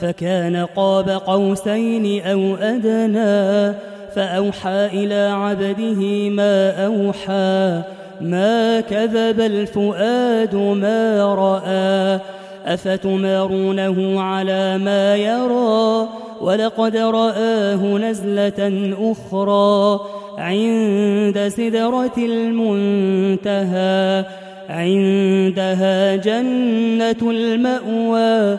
فكان قاب قوسين أو أدنى فأوحى إلى عبده ما أوحى ما كذب الفؤاد ما رأى. أفتمارونه على ما يرى؟ ولقد رآه نزلة أخرى عند سدرة المنتهى عندها جنة المأوى.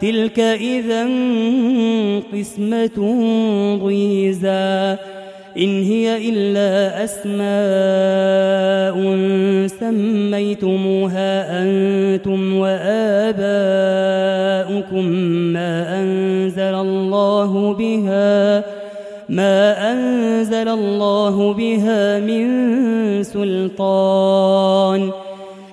تلك إذا قسمة ضيزى. إن هي إلا أسماء سميتموها أنتم وآباؤكم ما أنزل الله بها ما أنزل الله بها من سلطان.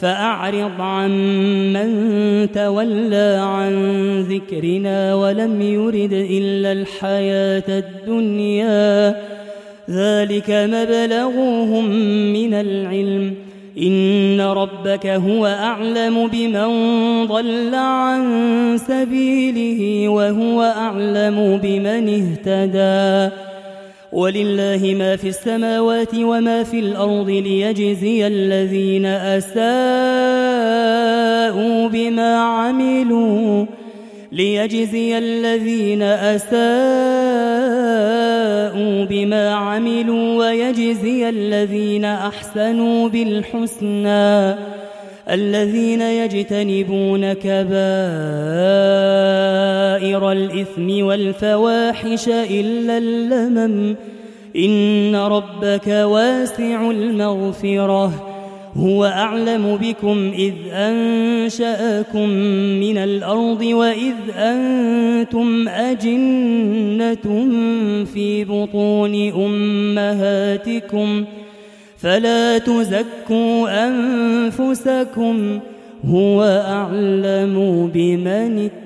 فأعرض عن من تولى عن ذكرنا ولم يرد إلا الحياة الدنيا. ذلك مبلغهم من العلم. إن ربك هو أعلم بمن ضل عن سبيله وهو أعلم بمن اهتدى. ولله ما في السماوات وما في الأرض ليجزي الذين أساءوا بما عملوا ليجزي الذين أساءوا بما عملوا ويجزي الذين أحسنوا بالحسنى الذين يجتنبون كبائر الإثم والفواحش إلا اللمم. إن ربك واسع المغفرة. هو أعلم بكم إذ أنشأكم من الأرض وإذ أنتم أجنة في بطون أمهاتكم. فلا تزكوا أنفسكم. هو أعلم بمن اتقى.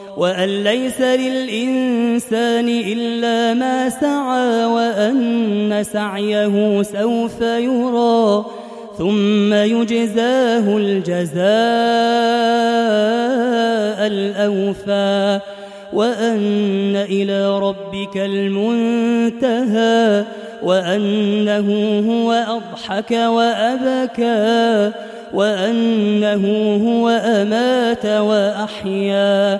وأن ليس للإنسان إلا ما سعى وأن سعيه سوف يرى ثم يجزاه الجزاء الأوفى وأن إلى ربك المنتهى وأنه هو أضحك وأبكى وأنه هو أمات وأحيا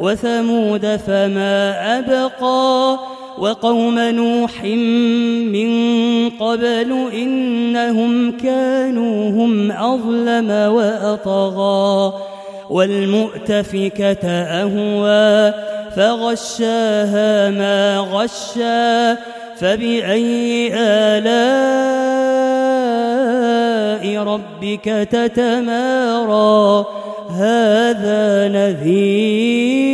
وثمود فما أبقى وقوم نوح من قبل إنهم كانوا هم أظلم وأطغى والمؤتفكة أهوى فغشاها ما غشى فبأي آلاء ربك تتمارى. هذا نذير.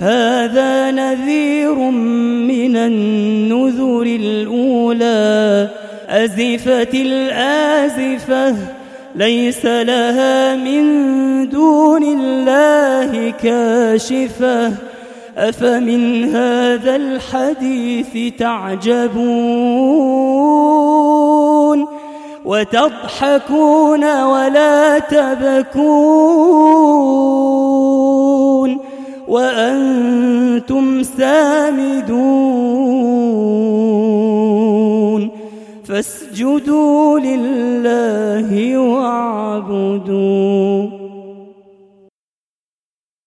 هذا نذير من النذر الأولى. أزفت الآزفة ليس لها من دون الله كاشفة. أفمن هذا الحديث تعجبون؟ وتضحكون ولا تبكون وأنتم سامدون فاسجدوا لله واعبدوا